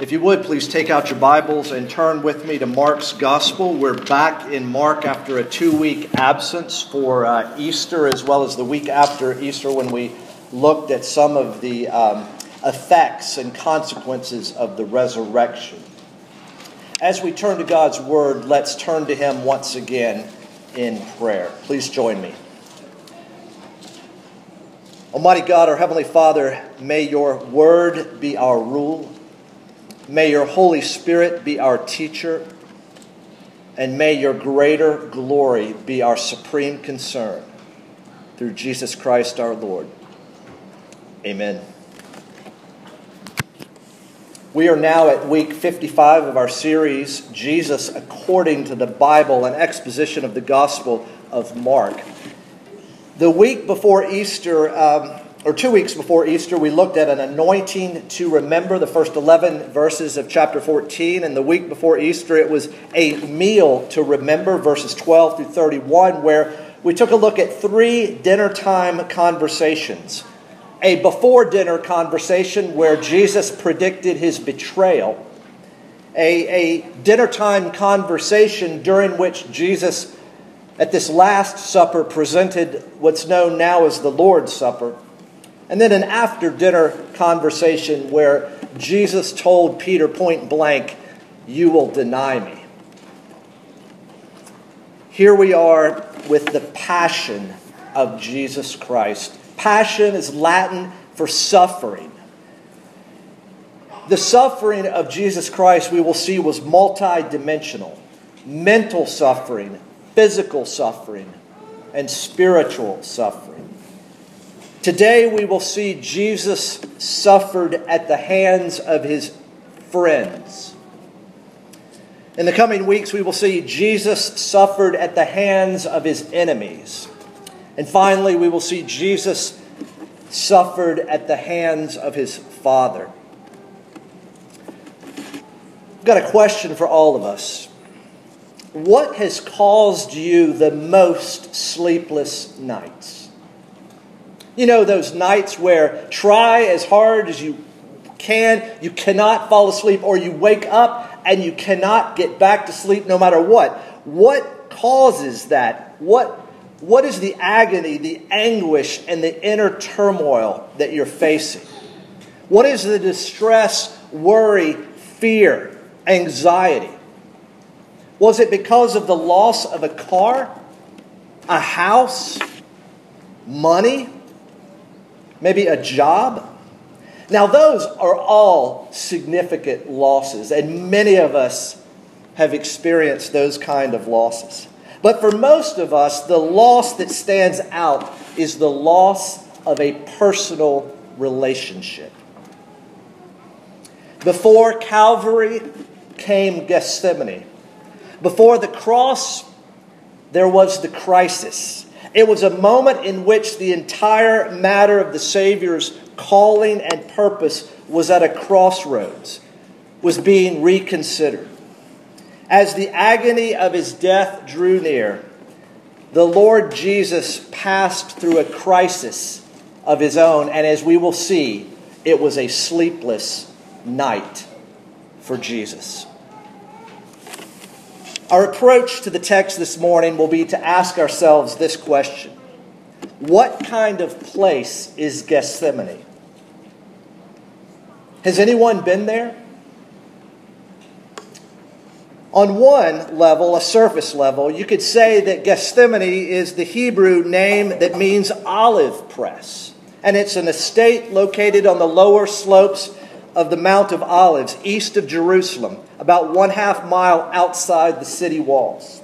If you would, please take out your Bibles and turn with me to Mark's Gospel. We're back in Mark after a two week absence for uh, Easter, as well as the week after Easter when we looked at some of the um, effects and consequences of the resurrection. As we turn to God's Word, let's turn to Him once again in prayer. Please join me. Almighty God, our Heavenly Father, may your Word be our rule. May your Holy Spirit be our teacher, and may your greater glory be our supreme concern. Through Jesus Christ our Lord. Amen. We are now at week 55 of our series, Jesus According to the Bible, an exposition of the Gospel of Mark. The week before Easter, um, or two weeks before Easter, we looked at an anointing to remember the first 11 verses of chapter 14. And the week before Easter, it was a meal to remember, verses 12 through 31, where we took a look at three dinner time conversations. A before dinner conversation where Jesus predicted his betrayal. A, a dinner time conversation during which Jesus, at this Last Supper, presented what's known now as the Lord's Supper and then an after dinner conversation where Jesus told Peter point blank, You will deny me. Here we are with the passion of Jesus Christ. Passion is Latin for suffering. The suffering of Jesus Christ, we will see, was multidimensional mental suffering, physical suffering, and spiritual suffering. Today we will see Jesus suffered at the hands of his friends. In the coming weeks, we will see Jesus suffered at the hands of his enemies. And finally, we will see Jesus suffered at the hands of his Father. I've got a question for all of us. What has caused you the most sleepless nights? You know, those nights where try as hard as you can, you cannot fall asleep, or you wake up and you cannot get back to sleep no matter what. What causes that? What, what is the agony, the anguish, and the inner turmoil that you're facing? What is the distress, worry, fear, anxiety? Was it because of the loss of a car, a house, money? Maybe a job. Now, those are all significant losses, and many of us have experienced those kind of losses. But for most of us, the loss that stands out is the loss of a personal relationship. Before Calvary came Gethsemane. Before the cross, there was the crisis. It was a moment in which the entire matter of the Savior's calling and purpose was at a crossroads, was being reconsidered. As the agony of his death drew near, the Lord Jesus passed through a crisis of his own, and as we will see, it was a sleepless night for Jesus. Our approach to the text this morning will be to ask ourselves this question What kind of place is Gethsemane? Has anyone been there? On one level, a surface level, you could say that Gethsemane is the Hebrew name that means olive press. And it's an estate located on the lower slopes of the Mount of Olives, east of Jerusalem, about one half mile outside the city walls.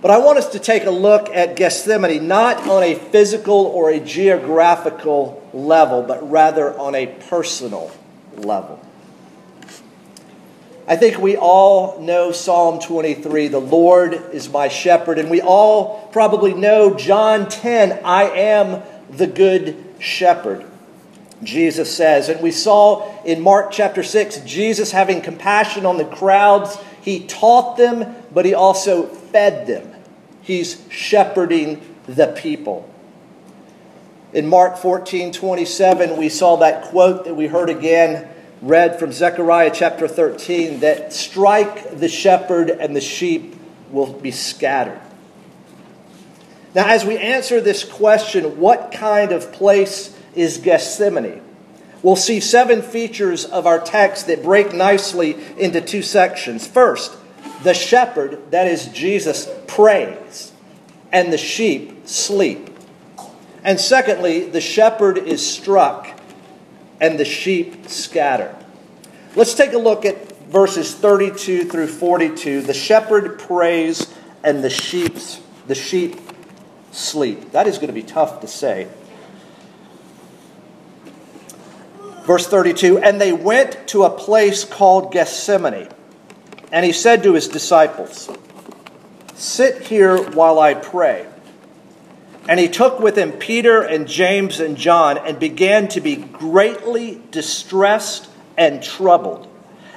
But I want us to take a look at Gethsemane not on a physical or a geographical level, but rather on a personal level. I think we all know Psalm 23, the Lord is my shepherd, and we all probably know John 10, I am the good shepherd. Jesus says. And we saw in Mark chapter 6, Jesus having compassion on the crowds. He taught them, but he also fed them. He's shepherding the people. In Mark 14 27, we saw that quote that we heard again read from Zechariah chapter 13 that strike the shepherd and the sheep will be scattered. Now, as we answer this question, what kind of place is Gethsemane? We'll see seven features of our text that break nicely into two sections. First, the shepherd, that is Jesus, prays, and the sheep sleep. And secondly, the shepherd is struck, and the sheep scatter. Let's take a look at verses 32 through 42. The shepherd prays, and the sheep, the sheep sleep. That is going to be tough to say. Verse 32 And they went to a place called Gethsemane. And he said to his disciples, Sit here while I pray. And he took with him Peter and James and John and began to be greatly distressed and troubled.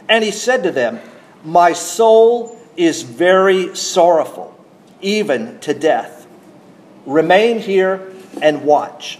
And he said to them, My soul is very sorrowful, even to death. Remain here and watch.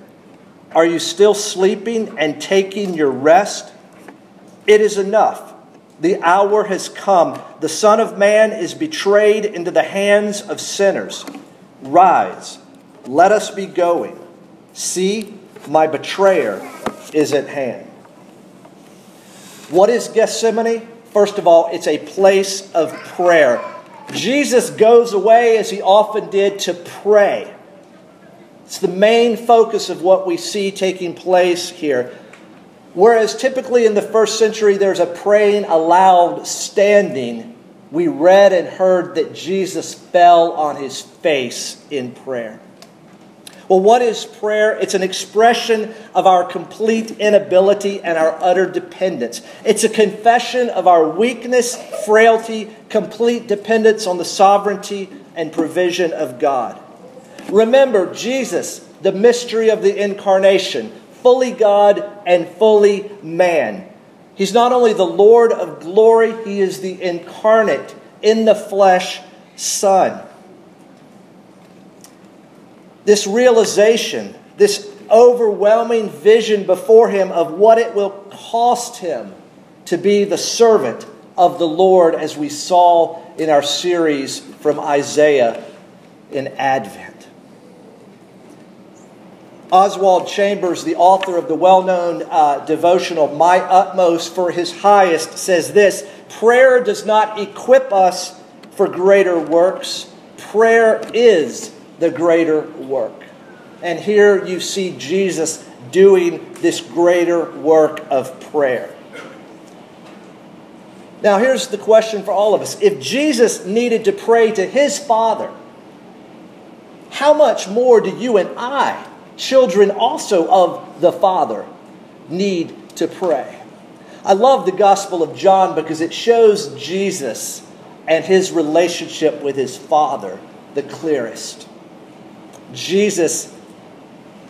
are you still sleeping and taking your rest? It is enough. The hour has come. The Son of Man is betrayed into the hands of sinners. Rise, let us be going. See, my betrayer is at hand. What is Gethsemane? First of all, it's a place of prayer. Jesus goes away, as he often did, to pray. It's the main focus of what we see taking place here. Whereas typically in the first century there's a praying aloud standing, we read and heard that Jesus fell on his face in prayer. Well, what is prayer? It's an expression of our complete inability and our utter dependence. It's a confession of our weakness, frailty, complete dependence on the sovereignty and provision of God. Remember, Jesus, the mystery of the incarnation, fully God and fully man. He's not only the Lord of glory, he is the incarnate, in the flesh Son. This realization, this overwhelming vision before him of what it will cost him to be the servant of the Lord, as we saw in our series from Isaiah in Advent. Oswald Chambers, the author of the well known uh, devotional My Utmost for His Highest, says this Prayer does not equip us for greater works, prayer is the greater work. And here you see Jesus doing this greater work of prayer. Now, here's the question for all of us. If Jesus needed to pray to his Father, how much more do you and I children also of the Father need to pray. I love the Gospel of John because it shows Jesus and his relationship with his Father the clearest. Jesus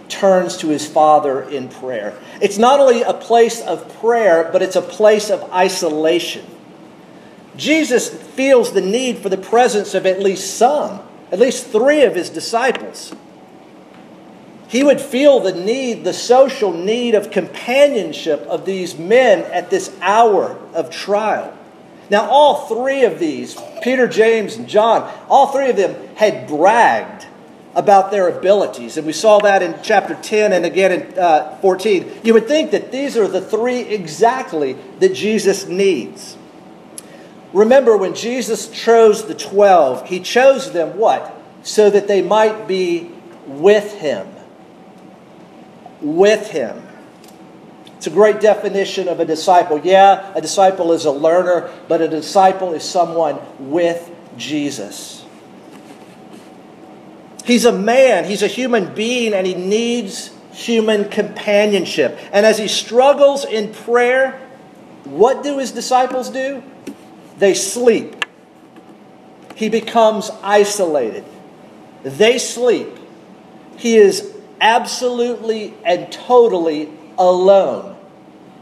turns to his Father in prayer. It's not only a place of prayer, but it's a place of isolation. Jesus feels the need for the presence of at least some, at least three of his disciples. He would feel the need, the social need of companionship of these men at this hour of trial. Now, all three of these, Peter, James, and John, all three of them had bragged about their abilities. And we saw that in chapter 10 and again in uh, 14. You would think that these are the three exactly that Jesus needs. Remember, when Jesus chose the 12, he chose them what? So that they might be with him. With him. It's a great definition of a disciple. Yeah, a disciple is a learner, but a disciple is someone with Jesus. He's a man, he's a human being, and he needs human companionship. And as he struggles in prayer, what do his disciples do? They sleep. He becomes isolated. They sleep. He is absolutely and totally alone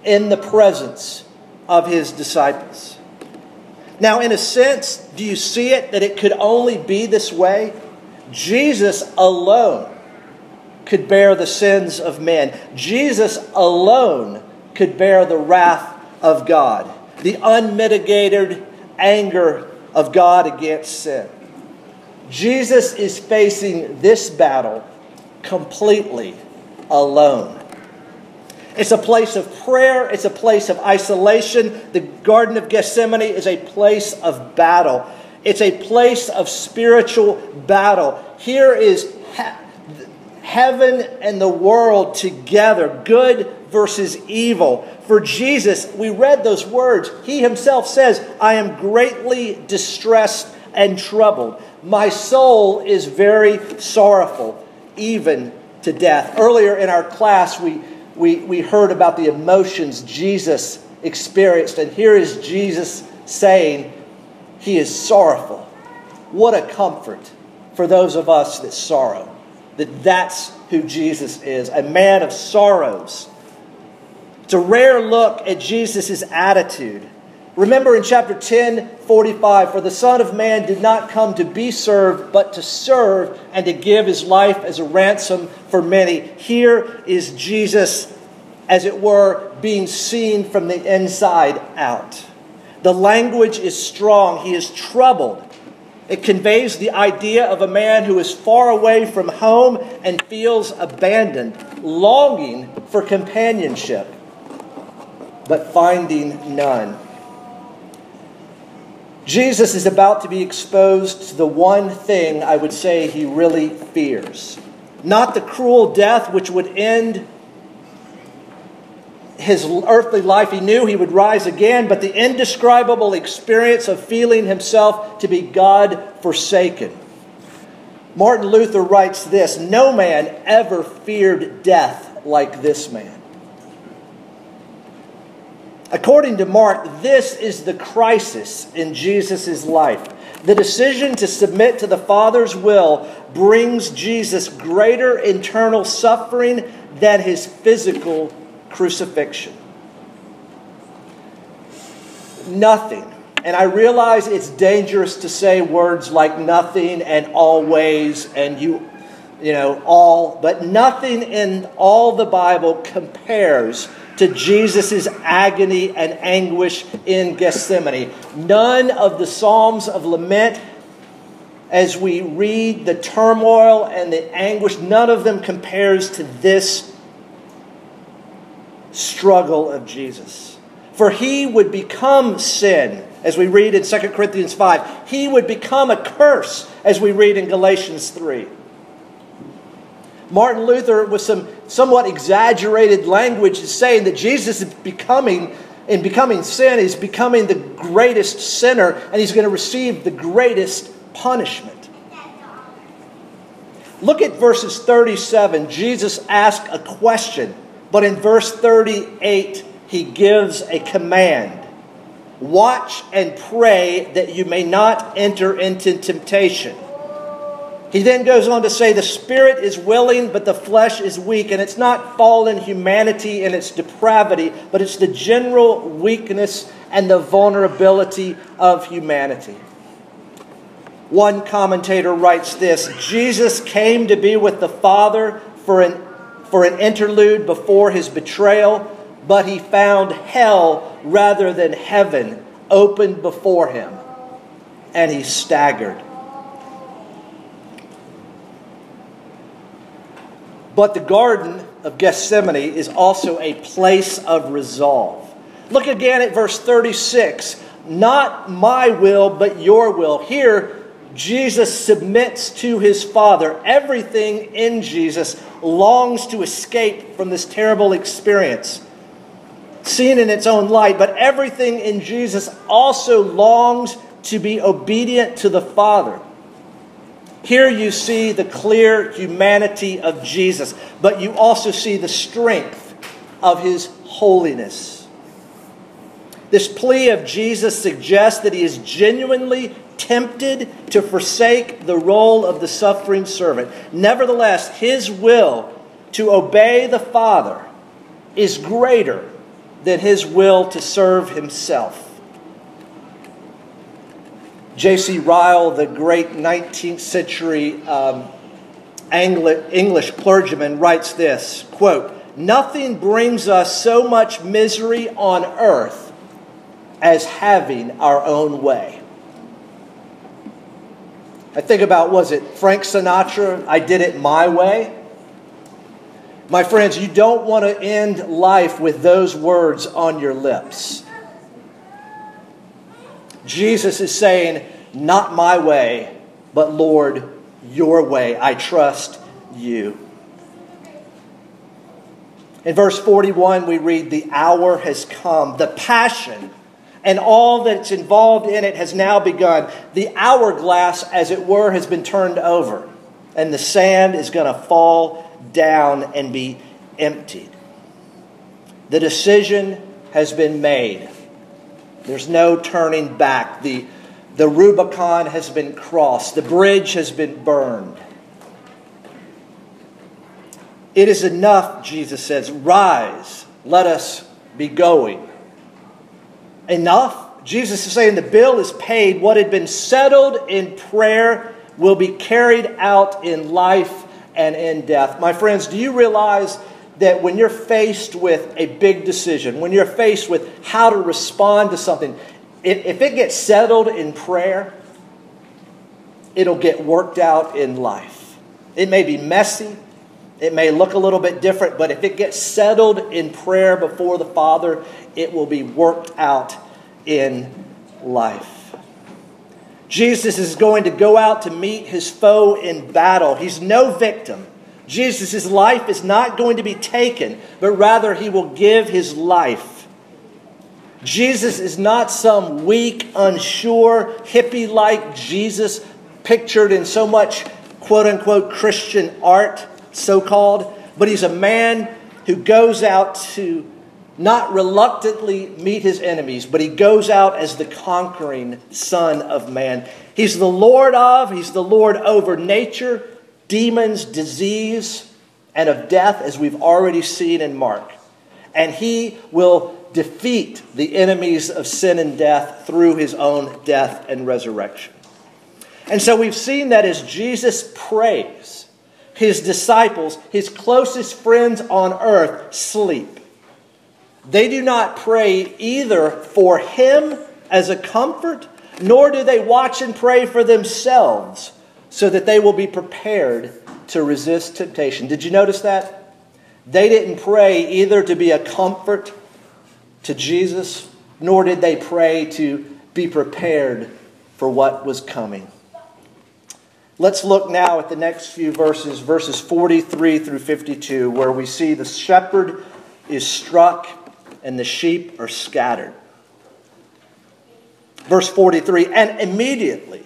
in the presence of his disciples. Now, in a sense, do you see it that it could only be this way? Jesus alone could bear the sins of men. Jesus alone could bear the wrath of God, the unmitigated anger of God against sin. Jesus is facing this battle completely alone. It's a place of prayer, it's a place of isolation. The Garden of Gethsemane is a place of battle. It's a place of spiritual battle. Here is heaven and the world together, good versus evil. For Jesus, we read those words. He himself says, I am greatly distressed and troubled. My soul is very sorrowful, even to death. Earlier in our class, we, we, we heard about the emotions Jesus experienced, and here is Jesus saying, He is sorrowful. What a comfort for those of us that sorrow that that's who Jesus is a man of sorrows. It's a rare look at Jesus' attitude. Remember in chapter 10, 45, for the Son of Man did not come to be served, but to serve and to give his life as a ransom for many. Here is Jesus, as it were, being seen from the inside out. The language is strong. He is troubled. It conveys the idea of a man who is far away from home and feels abandoned, longing for companionship, but finding none. Jesus is about to be exposed to the one thing I would say he really fears. Not the cruel death which would end his earthly life, he knew he would rise again, but the indescribable experience of feeling himself to be God forsaken. Martin Luther writes this No man ever feared death like this man. According to Mark, this is the crisis in Jesus' life. The decision to submit to the Father's will brings Jesus greater internal suffering than his physical crucifixion. Nothing. And I realize it's dangerous to say words like nothing and always and you, you know, all, but nothing in all the Bible compares to Jesus' agony and anguish in Gethsemane. None of the Psalms of lament, as we read the turmoil and the anguish, none of them compares to this struggle of Jesus. For he would become sin, as we read in 2 Corinthians 5. He would become a curse, as we read in Galatians 3. Martin Luther, with some somewhat exaggerated language, is saying that Jesus is becoming, in becoming sin, is becoming the greatest sinner, and he's going to receive the greatest punishment. Look at verses 37. Jesus asked a question but in verse 38, he gives a command Watch and pray that you may not enter into temptation. He then goes on to say, The spirit is willing, but the flesh is weak. And it's not fallen humanity and its depravity, but it's the general weakness and the vulnerability of humanity. One commentator writes this Jesus came to be with the Father for an for an interlude before his betrayal, but he found hell rather than heaven opened before him, and he staggered. But the Garden of Gethsemane is also a place of resolve. Look again at verse 36. Not my will, but your will. Here, Jesus submits to his Father. Everything in Jesus longs to escape from this terrible experience, seen in its own light, but everything in Jesus also longs to be obedient to the Father. Here you see the clear humanity of Jesus, but you also see the strength of his holiness. This plea of Jesus suggests that he is genuinely tempted to forsake the role of the suffering servant. Nevertheless, his will to obey the Father is greater than his will to serve himself. J.C. Ryle, the great 19th century um, English clergyman, writes this quote, Nothing brings us so much misery on earth as having our own way. I think about, was it Frank Sinatra? I did it my way. My friends, you don't want to end life with those words on your lips. Jesus is saying, Not my way, but Lord, your way. I trust you. In verse 41, we read, The hour has come. The passion and all that's involved in it has now begun. The hourglass, as it were, has been turned over, and the sand is going to fall down and be emptied. The decision has been made. There's no turning back. The, the Rubicon has been crossed, the bridge has been burned. It is enough, Jesus says. Rise, let us be going. Enough? Jesus is saying the bill is paid. What had been settled in prayer will be carried out in life and in death. My friends, do you realize that when you're faced with a big decision, when you're faced with how to respond to something, if it gets settled in prayer, it'll get worked out in life. It may be messy, it may look a little bit different, but if it gets settled in prayer before the Father, it will be worked out in life. Jesus is going to go out to meet his foe in battle. He's no victim. Jesus' life is not going to be taken, but rather he will give his life. Jesus is not some weak, unsure, hippie like Jesus pictured in so much quote unquote Christian art so called, but he's a man who goes out to not reluctantly meet his enemies, but he goes out as the conquering Son of Man. He's the Lord of, he's the Lord over nature, demons, disease, and of death, as we've already seen in Mark. And he will defeat the enemies of sin and death through his own death and resurrection. And so we've seen that as Jesus prays, his disciples, his closest friends on earth, sleep. They do not pray either for him as a comfort, nor do they watch and pray for themselves so that they will be prepared to resist temptation. Did you notice that? They didn't pray either to be a comfort to Jesus, nor did they pray to be prepared for what was coming. Let's look now at the next few verses, verses 43 through 52, where we see the shepherd is struck and the sheep are scattered. Verse 43 And immediately,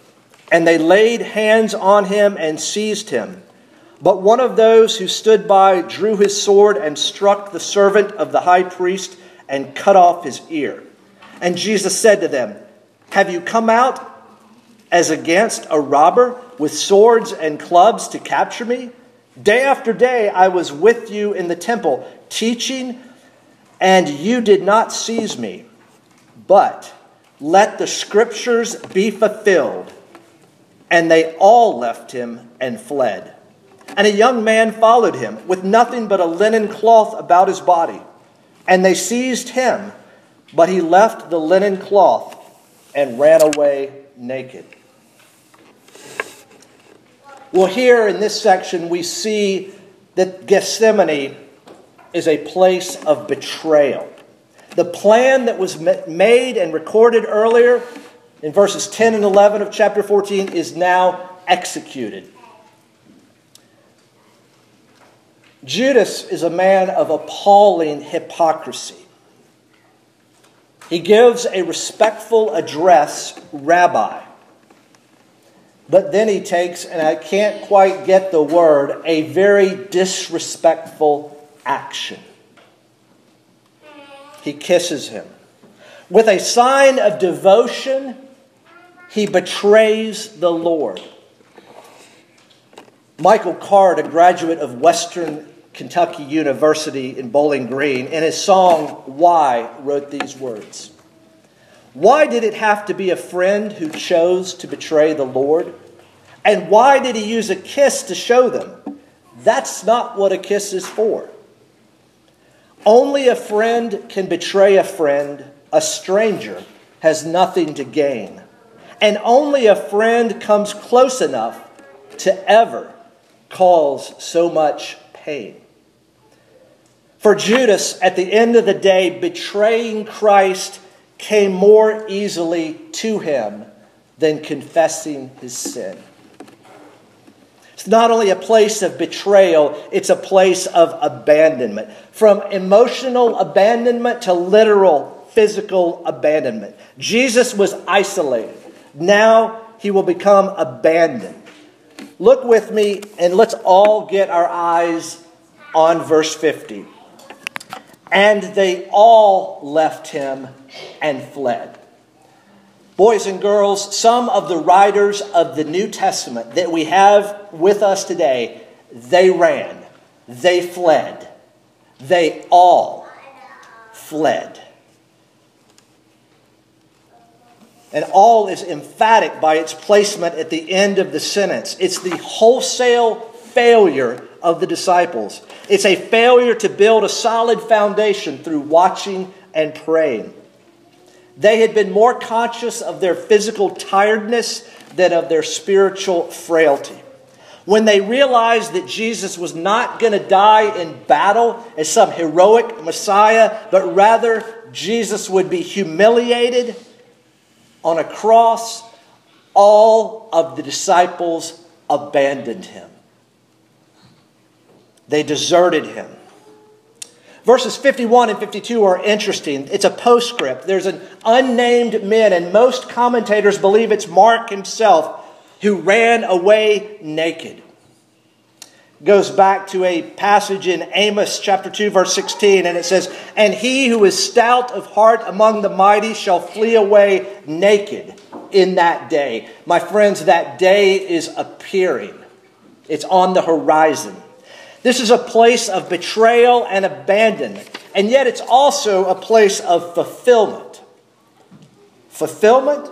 And they laid hands on him and seized him. But one of those who stood by drew his sword and struck the servant of the high priest and cut off his ear. And Jesus said to them, Have you come out as against a robber with swords and clubs to capture me? Day after day I was with you in the temple, teaching, and you did not seize me. But let the scriptures be fulfilled. And they all left him and fled. And a young man followed him with nothing but a linen cloth about his body. And they seized him, but he left the linen cloth and ran away naked. Well, here in this section, we see that Gethsemane is a place of betrayal. The plan that was made and recorded earlier in verses 10 and 11 of chapter 14 is now executed. Judas is a man of appalling hypocrisy. He gives a respectful address, Rabbi. But then he takes, and I can't quite get the word, a very disrespectful action. He kisses him. With a sign of devotion, he betrays the Lord. Michael Card, a graduate of Western Kentucky University in Bowling Green, in his song Why, wrote these words Why did it have to be a friend who chose to betray the Lord? And why did he use a kiss to show them? That's not what a kiss is for. Only a friend can betray a friend, a stranger has nothing to gain. And only a friend comes close enough to ever cause so much pain. For Judas, at the end of the day, betraying Christ came more easily to him than confessing his sin. It's not only a place of betrayal, it's a place of abandonment. From emotional abandonment to literal physical abandonment. Jesus was isolated. Now he will become abandoned. Look with me and let's all get our eyes on verse 50. And they all left him and fled. Boys and girls, some of the writers of the New Testament that we have with us today, they ran, they fled, they all fled. And all is emphatic by its placement at the end of the sentence. It's the wholesale failure of the disciples. It's a failure to build a solid foundation through watching and praying. They had been more conscious of their physical tiredness than of their spiritual frailty. When they realized that Jesus was not going to die in battle as some heroic Messiah, but rather Jesus would be humiliated on a cross, all of the disciples abandoned him. They deserted him. Verses 51 and 52 are interesting. It's a postscript. There's an unnamed man, and most commentators believe it's Mark himself who ran away naked. Goes back to a passage in Amos chapter 2, verse 16, and it says, And he who is stout of heart among the mighty shall flee away naked in that day. My friends, that day is appearing, it's on the horizon. This is a place of betrayal and abandonment, and yet it's also a place of fulfillment. Fulfillment?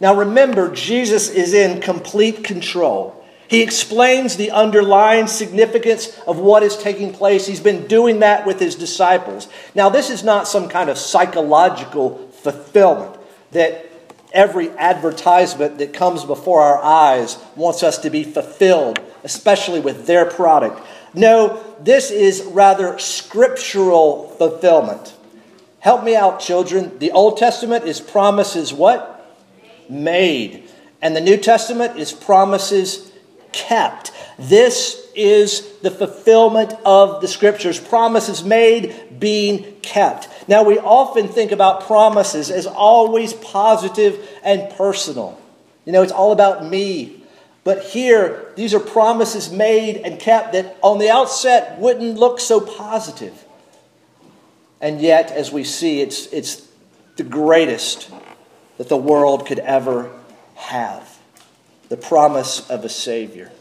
Now remember, Jesus is in complete control. He explains the underlying significance of what is taking place. He's been doing that with his disciples. Now, this is not some kind of psychological fulfillment that every advertisement that comes before our eyes wants us to be fulfilled, especially with their product. No, this is rather scriptural fulfillment. Help me out, children. The Old Testament is promises what? Made. And the New Testament is promises kept. This is the fulfillment of the scriptures. Promises made being kept. Now, we often think about promises as always positive and personal. You know, it's all about me. But here, these are promises made and kept that on the outset wouldn't look so positive. And yet, as we see, it's, it's the greatest that the world could ever have the promise of a Savior,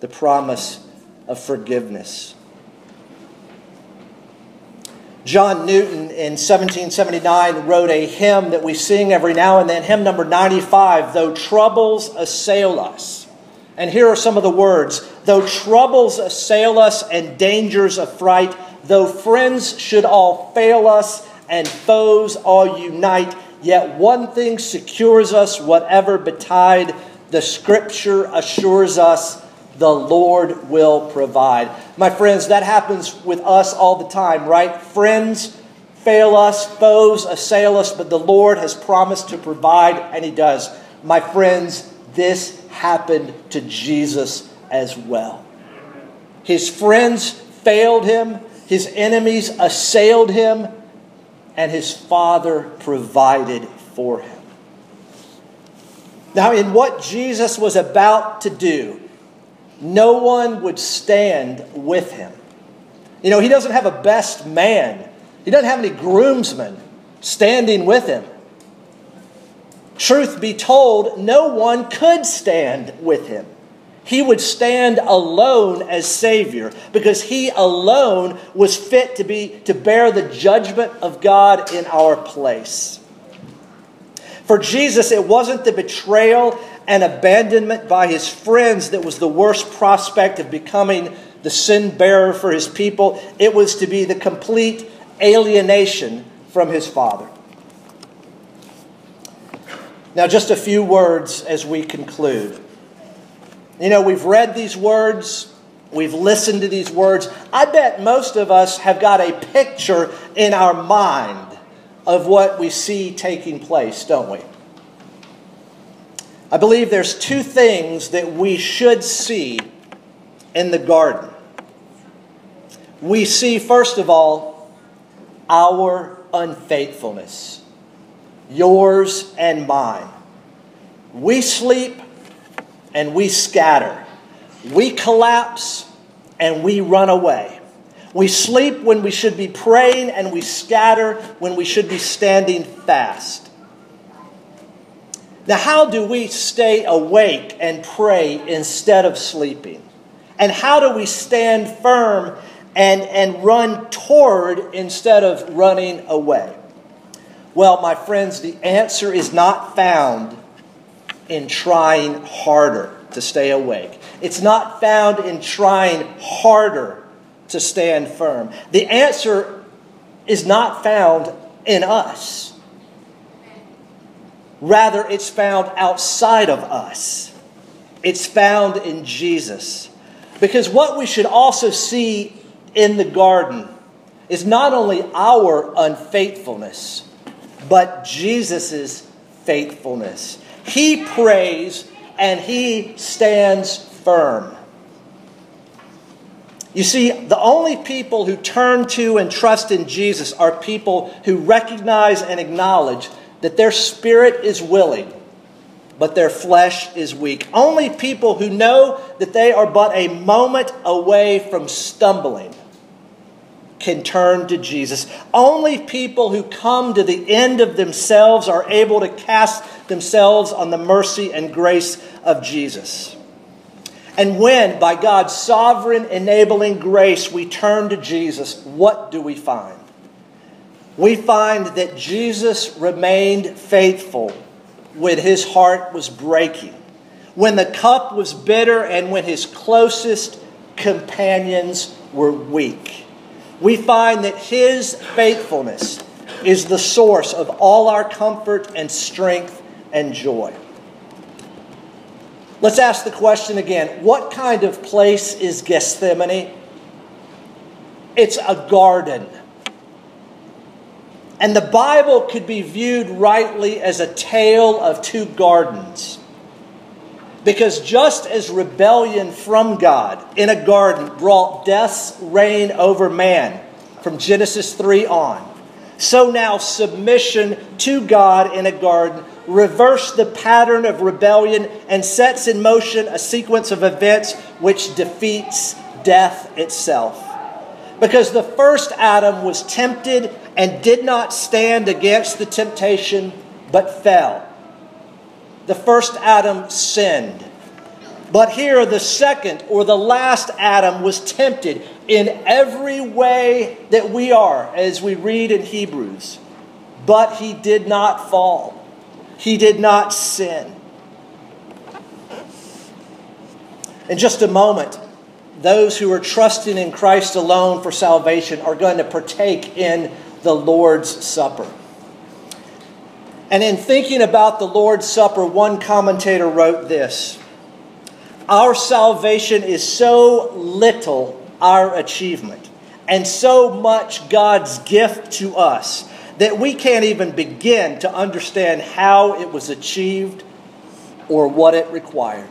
the promise of forgiveness. John Newton in 1779 wrote a hymn that we sing every now and then, hymn number 95, Though Troubles Assail Us. And here are some of the words Though troubles assail us and dangers affright, though friends should all fail us and foes all unite, yet one thing secures us, whatever betide, the scripture assures us the Lord will provide. My friends, that happens with us all the time, right? Friends fail us, foes assail us, but the Lord has promised to provide, and He does. My friends, this happened to Jesus as well. His friends failed him, his enemies assailed him, and his Father provided for him. Now, in what Jesus was about to do, no one would stand with him. You know, he doesn't have a best man, he doesn't have any groomsmen standing with him. Truth be told, no one could stand with him. He would stand alone as Savior because he alone was fit to, be, to bear the judgment of God in our place. For Jesus, it wasn't the betrayal and abandonment by his friends that was the worst prospect of becoming the sin bearer for his people. It was to be the complete alienation from his Father. Now, just a few words as we conclude. You know, we've read these words, we've listened to these words. I bet most of us have got a picture in our mind of what we see taking place, don't we? I believe there's two things that we should see in the garden. We see, first of all, our unfaithfulness, yours and mine. We sleep and we scatter. We collapse and we run away. We sleep when we should be praying and we scatter when we should be standing fast. Now, how do we stay awake and pray instead of sleeping? And how do we stand firm and, and run toward instead of running away? Well, my friends, the answer is not found in trying harder to stay awake. It's not found in trying harder to stand firm. The answer is not found in us. Rather, it's found outside of us. It's found in Jesus. Because what we should also see in the garden is not only our unfaithfulness, but Jesus' faithfulness. He prays and he stands firm. You see, the only people who turn to and trust in Jesus are people who recognize and acknowledge that their spirit is willing, but their flesh is weak. Only people who know that they are but a moment away from stumbling can turn to Jesus. Only people who come to the end of themselves are able to cast themselves on the mercy and grace of Jesus. And when, by God's sovereign enabling grace, we turn to Jesus, what do we find? we find that Jesus remained faithful when his heart was breaking, when the cup was bitter, and when his closest companions were weak. We find that his faithfulness is the source of all our comfort and strength and joy. Let's ask the question again what kind of place is Gethsemane? It's a garden and the Bible could be viewed rightly as a tale of two gardens. Because just as rebellion from God in a garden brought death's reign over man from Genesis 3 on, so now submission to God in a garden reversed the pattern of rebellion and sets in motion a sequence of events which defeats death itself. Because the first Adam was tempted and did not stand against the temptation, but fell. The first Adam sinned. But here, the second or the last Adam was tempted in every way that we are, as we read in Hebrews, but he did not fall. He did not sin. In just a moment, those who are trusting in Christ alone for salvation are going to partake in the Lord's Supper. And in thinking about the Lord's Supper, one commentator wrote this Our salvation is so little our achievement, and so much God's gift to us that we can't even begin to understand how it was achieved or what it required.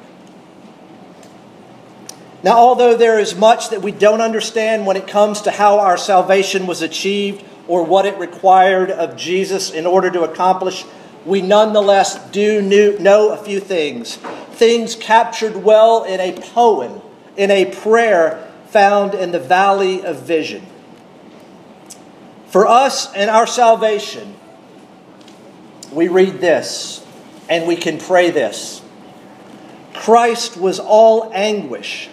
Now, although there is much that we don't understand when it comes to how our salvation was achieved or what it required of Jesus in order to accomplish, we nonetheless do know a few things. Things captured well in a poem, in a prayer found in the Valley of Vision. For us and our salvation, we read this and we can pray this Christ was all anguish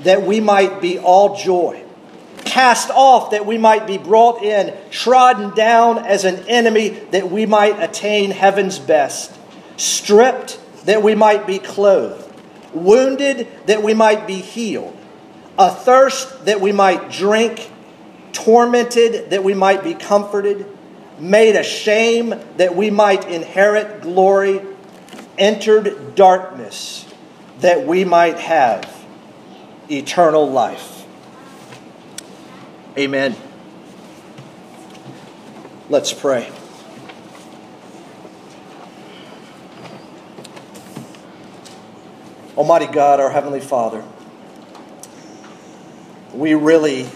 that we might be all joy, cast off that we might be brought in, trodden down as an enemy that we might attain heaven's best, stripped that we might be clothed, wounded that we might be healed, athirst that we might drink tormented that we might be comforted, made a shame that we might inherit glory, entered darkness that we might have eternal life. Amen. Let's pray. Almighty God, our Heavenly Father, we really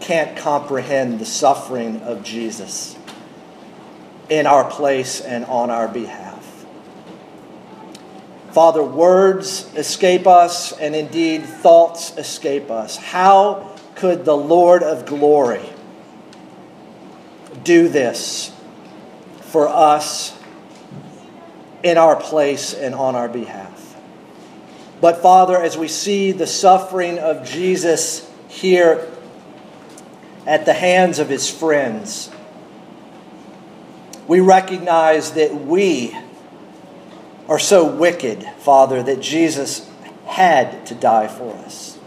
can't comprehend the suffering of Jesus in our place and on our behalf. Father, words escape us, and indeed thoughts escape us. How could the Lord of glory do this for us in our place and on our behalf? But Father, as we see the suffering of Jesus here at the hands of his friends. We recognize that we are so wicked, Father, that Jesus had to die for us.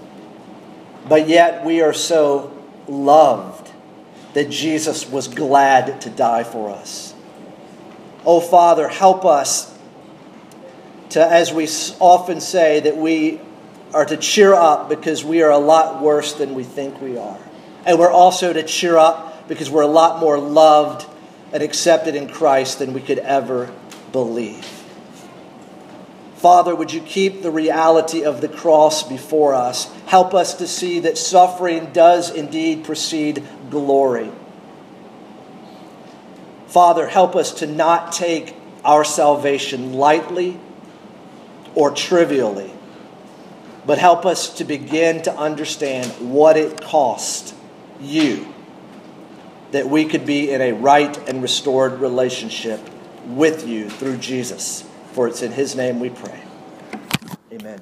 But yet we are so loved that Jesus was glad to die for us. Oh, Father, help us to, as we often say, that we are to cheer up because we are a lot worse than we think we are. And we're also to cheer up because we're a lot more loved and accepted in Christ than we could ever believe. Father, would you keep the reality of the cross before us? Help us to see that suffering does indeed precede glory. Father, help us to not take our salvation lightly or trivially, but help us to begin to understand what it cost you that we could be in a right and restored relationship with you through Jesus. For it's in his name we pray. Amen.